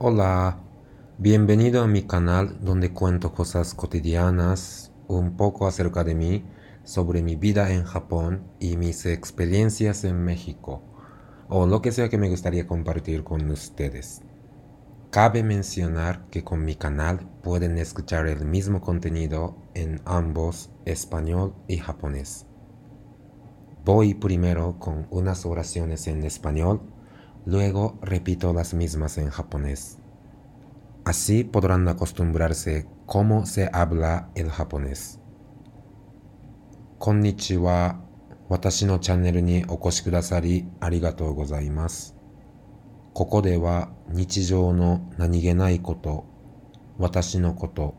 Hola, bienvenido a mi canal donde cuento cosas cotidianas, un poco acerca de mí, sobre mi vida en Japón y mis experiencias en México, o lo que sea que me gustaría compartir con ustedes. Cabe mencionar que con mi canal pueden escuchar el mismo contenido en ambos español y japonés. Voy primero con unas oraciones en español, luego repito las mismas en japonés. Así podrán acostumbrarse cómo se habla el japonés. Konnichiwa, watashi no channel ni okoshi kudasari arigatou gozaimasu. ここでは日常の何気ないこと、私のこと、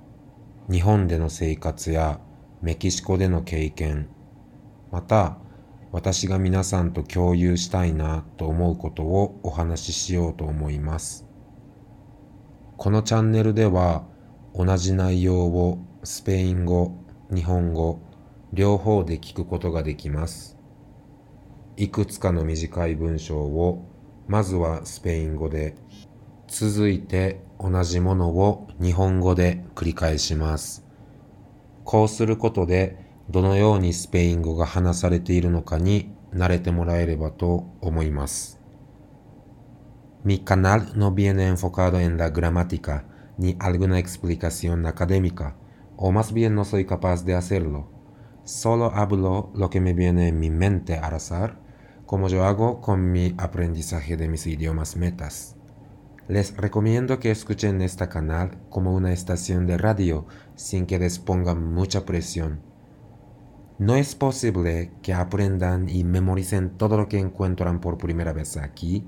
日本での生活やメキシコでの経験、また私が皆さんと共有したいなと思うことをお話ししようと思います。このチャンネルでは同じ内容をスペイン語、日本語、両方で聞くことができます。いくつかの短い文章をまずはスペイン語で、続いて同じものを日本語で繰り返します。こうすることでどのようにスペイン語が話されているのかに慣れてもらえればと思います。Mi canal no viene enfocado en la gramática ni alguna explicación académica, o más bien no soy capaz de hacerlo. Solo hablo lo que me viene en mi mente al azar, como yo hago con mi aprendizaje de mis idiomas metas. Les recomiendo que escuchen este canal como una estación de radio sin que les pongan mucha presión no es posible que aprendan y memoricen todo lo que encuentran por primera vez aquí.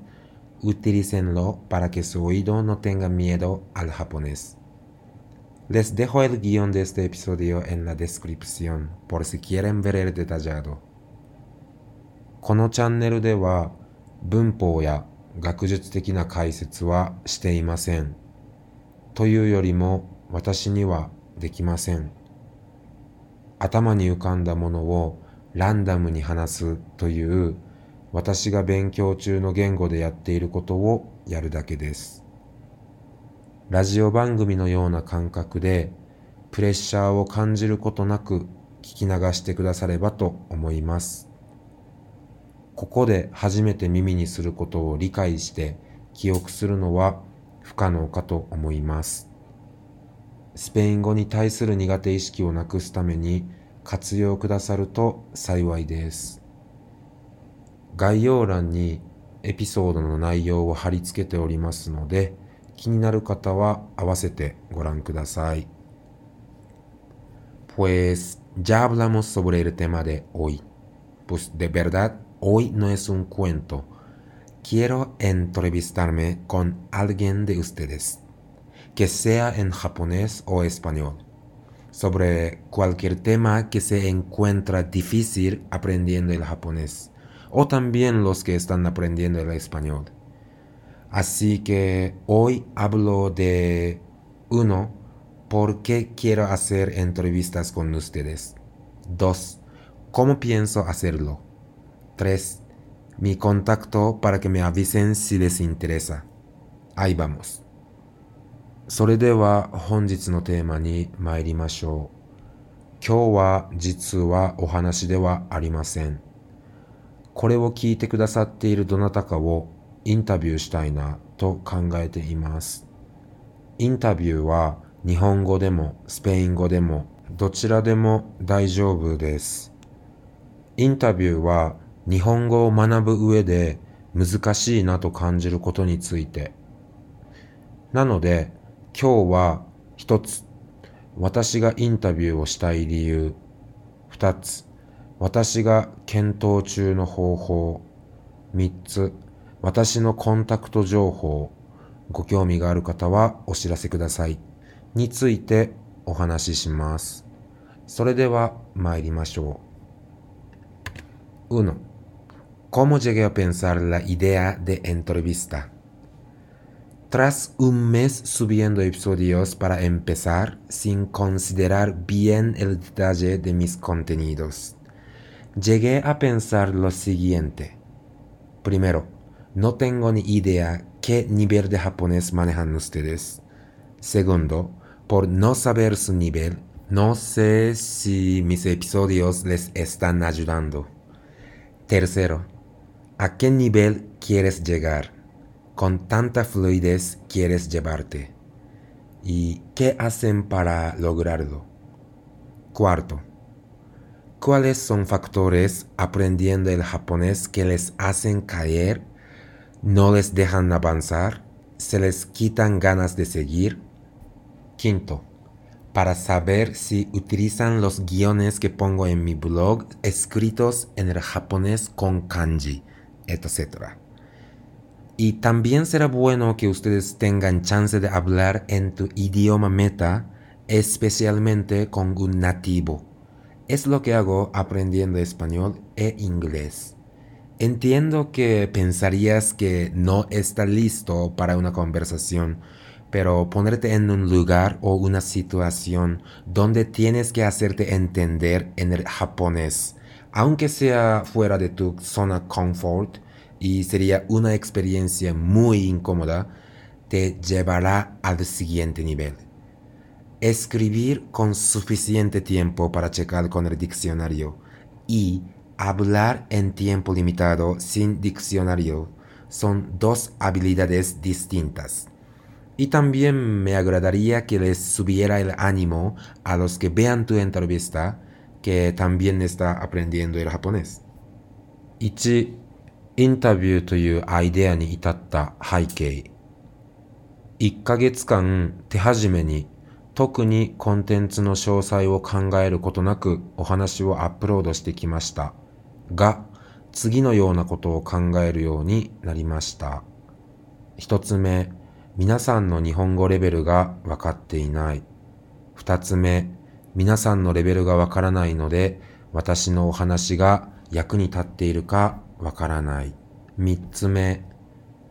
Utilícenlo para que su oído no tenga miedo al japonés. Les dejo el guión de este episodio en la descripción por si quieren ver el detallado. このチャンネルでは文法や学術的な解説はしていません。というよりも私にはできません。頭に浮かんだものをランダムに話すという私が勉強中の言語でやっていることをやるだけです。ラジオ番組のような感覚でプレッシャーを感じることなく聞き流してくださればと思います。ここで初めて耳にすることを理解して記憶するのは不可能かと思います。スペイン語に対する苦手意識をなくすために活用くださると幸いです。概要欄にエピソードの内容を貼り付けておりますので、気になる方は合わせてご覧ください。Pues ya hablamos sobre el tema de hoy. Pues de verdad, hoy no es un cuento. Quiero entrevistarme con alguien de ustedes. Que sea en japonés o español, sobre cualquier tema que se encuentra difícil aprendiendo el japonés, o también los que están aprendiendo el español. Así que hoy hablo de uno, ¿por qué quiero hacer entrevistas con ustedes? Dos, ¿cómo pienso hacerlo? Tres, mi contacto para que me avisen si les interesa. Ahí vamos. それでは本日のテーマに参りましょう。今日は実はお話ではありません。これを聞いてくださっているどなたかをインタビューしたいなと考えています。インタビューは日本語でもスペイン語でもどちらでも大丈夫です。インタビューは日本語を学ぶ上で難しいなと感じることについて。なので今日は一つ、私がインタビューをしたい理由。二つ、私が検討中の方法。三つ、私のコンタクト情報。ご興味がある方はお知らせください。についてお話しします。それでは参りましょう。1. ¿Cómo llegué a pensar la idea de entrevista? Tras un mes subiendo episodios para empezar, sin considerar bien el detalle de mis contenidos, llegué a pensar lo siguiente. Primero, no tengo ni idea qué nivel de japonés manejan ustedes. Segundo, por no saber su nivel, no sé si mis episodios les están ayudando. Tercero, ¿a qué nivel quieres llegar? ¿Con tanta fluidez quieres llevarte? ¿Y qué hacen para lograrlo? Cuarto, ¿cuáles son factores aprendiendo el japonés que les hacen caer, no les dejan avanzar, se les quitan ganas de seguir? Quinto, para saber si utilizan los guiones que pongo en mi blog escritos en el japonés con kanji, etc. Y también será bueno que ustedes tengan chance de hablar en tu idioma meta, especialmente con un nativo. Es lo que hago aprendiendo español e inglés. Entiendo que pensarías que no está listo para una conversación, pero ponerte en un lugar o una situación donde tienes que hacerte entender en el japonés, aunque sea fuera de tu zona confort, y sería una experiencia muy incómoda, te llevará al siguiente nivel. Escribir con suficiente tiempo para checar con el diccionario y hablar en tiempo limitado sin diccionario son dos habilidades distintas. Y también me agradaría que les subiera el ánimo a los que vean tu entrevista que también está aprendiendo el japonés. 1. インタビューというアイデアに至った背景。1ヶ月間手始めに特にコンテンツの詳細を考えることなくお話をアップロードしてきました。が、次のようなことを考えるようになりました。一つ目、皆さんの日本語レベルが分かっていない。二つ目、皆さんのレベルがわからないので、私のお話が役に立っているかわからない。三つ目、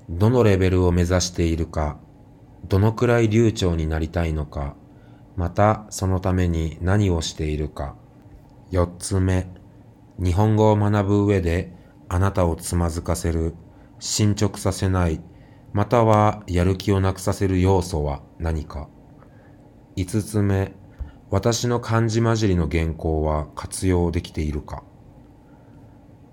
どのレベルを目指しているか、どのくらい流暢になりたいのか、またそのために何をしているか。四つ目、日本語を学ぶ上であなたをつまずかせる、進捗させないまたはやる気をなくさせる要素は何か。五つ目、私の漢字混じりの原稿は活用できているか。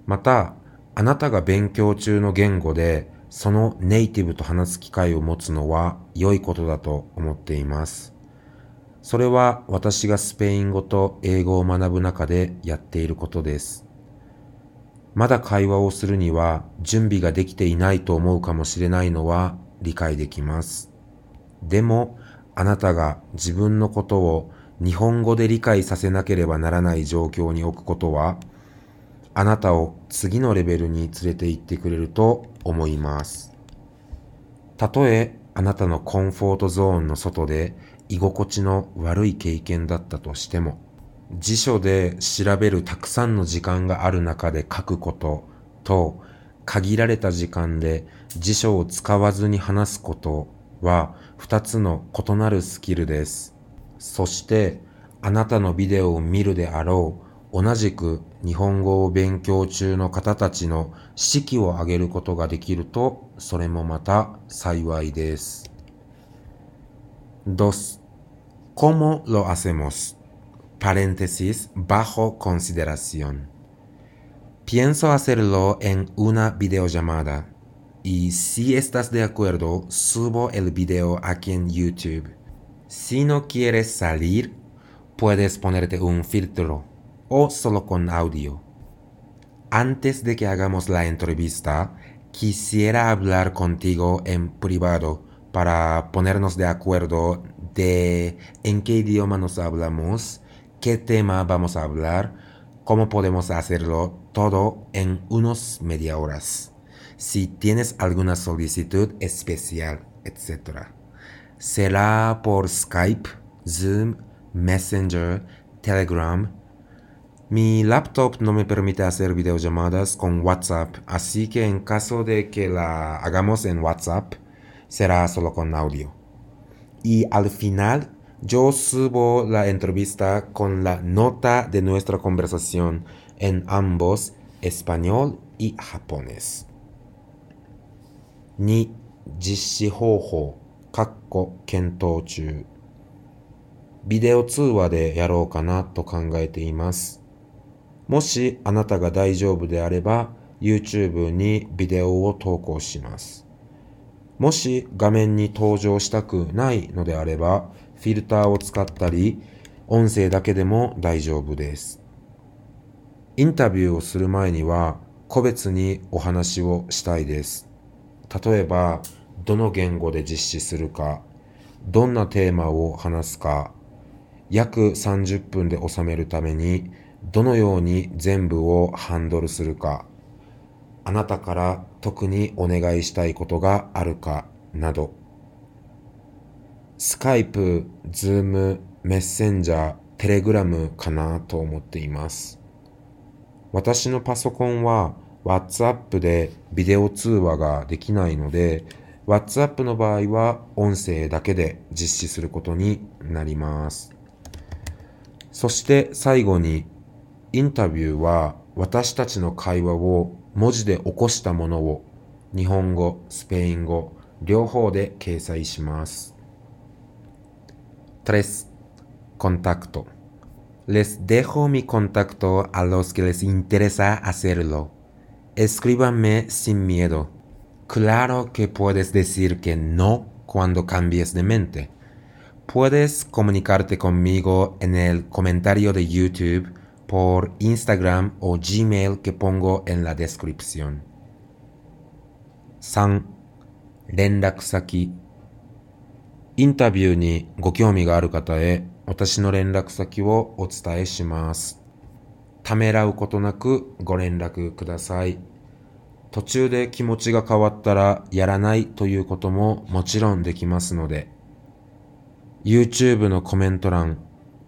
また、あなたが勉強中の言語でそのネイティブと話す機会を持つのは良いことだと思っています。それは私がスペイン語と英語を学ぶ中でやっていることです。まだ会話をするには準備ができていないと思うかもしれないのは理解できます。でも、あなたが自分のことを日本語で理解させなければならない状況に置くことは、あなたを次のレベルに連れて行ってくれると思います。たとえあなたのコンフォートゾーンの外で居心地の悪い経験だったとしても、辞書で調べるたくさんの時間がある中で書くことと限られた時間で辞書を使わずに話すことは二つの異なるスキルです。そしてあなたのビデオを見るであろう同じく日本語を勉強中の方たちの士気を上げることができるとそれもまた幸いです。2. ¿Cómo lo hacemos? paréntesis, bajo consideración. Pienso hacerlo en una videollamada y si estás de acuerdo, subo el video aquí en YouTube. Si no quieres salir, puedes ponerte un filtro o solo con audio. Antes de que hagamos la entrevista, quisiera hablar contigo en privado para ponernos de acuerdo de en qué idioma nos hablamos qué tema vamos a hablar, cómo podemos hacerlo todo en unos media horas. Si tienes alguna solicitud especial, etc. Será por Skype, Zoom, Messenger, Telegram. Mi laptop no me permite hacer videollamadas con WhatsApp, así que en caso de que la hagamos en WhatsApp, será solo con audio. Y al final yo subo la entrevista con la nota de nuestra conversación en ambos español y japonés. Ni 実施方法、かっこ検討中。ビデオ通話でやろうかなと考えています。 もしあなたが大丈夫であれば YouTube にビデオを投稿します。もし画面に登場したくないのであればフィルターを使ったり音声だけでも大丈夫です。インタビューをする前には個別にお話をしたいです。例えば、どの言語で実施するか、どんなテーマを話すか、約30分で収めるためにどのように全部をハンドルするか、あなたから特にお願いしたいことがあるかなど、スカイプ、ズーム、メッセンジャー、テレグラムかなと思っています。私のパソコンは WhatsApp でビデオ通話ができないので、WhatsApp の場合は音声だけで実施することになります。そして最後に、インタビューは私たちの会話を文字で起こしたものを日本語、スペイン語、両方で掲載します。3. Contacto Les dejo mi contacto a los que les interesa hacerlo. Escríbanme sin miedo. Claro que puedes decir que no cuando cambies de mente. Puedes comunicarte conmigo en el comentario de YouTube, por Instagram o Gmail que pongo en la descripción. 3. 連絡先インタビューにご興味がある方へ私の連絡先をお伝えします。ためらうことなくご連絡ください。途中で気持ちが変わったらやらないということももちろんできますので、YouTube のコメント欄、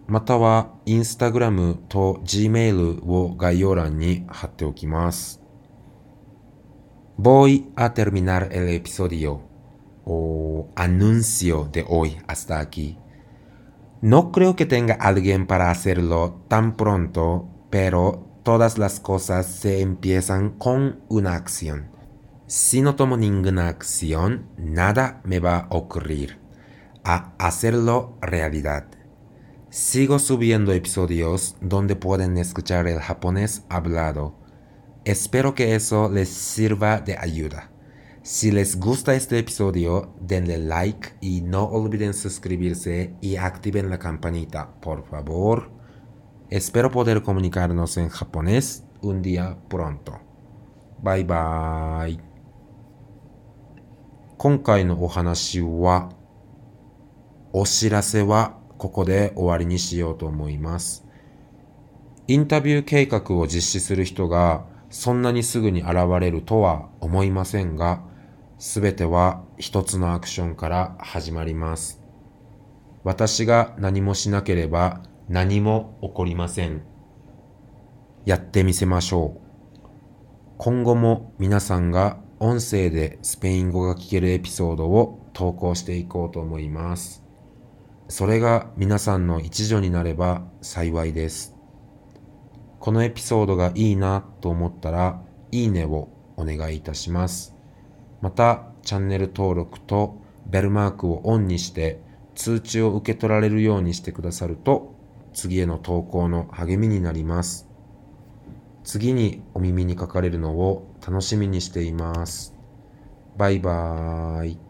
または Instagram と Gmail を概要欄に貼っておきます。Voy a terminar el episodio o anuncio de hoy hasta aquí. No creo que tenga alguien para hacerlo tan pronto, pero todas las cosas se empiezan con una acción. Si no tomo ninguna acción, nada me va a ocurrir. A hacerlo realidad. Sigo subiendo episodios donde pueden escuchar el japonés hablado. Espero que eso les sirva de ayuda. Si les gusta este episodio, denle like y no olviden suscribirse y activen la campanita, por favor. Espero poder comunicarnos en japonés un día pronto. Bye bye. 今回のお話は、お知らせは ここで終わりにしようと思います。インタビュー計画を実施する人がそんなにすぐに現れるとは思いませんが、すべては一つのアクションから始まります。私が何もしなければ何も起こりません。やってみせましょう。今後も皆さんが音声でスペイン語が聞けるエピソードを投稿していこうと思います。それが皆さんの一助になれば幸いです。このエピソードがいいなと思ったら、いいねをお願いいたします。また、チャンネル登録とベルマークをオンにして通知を受け取られるようにしてくださると次への投稿の励みになります。次にお耳にかかれるのを楽しみにしています。バイバーイ。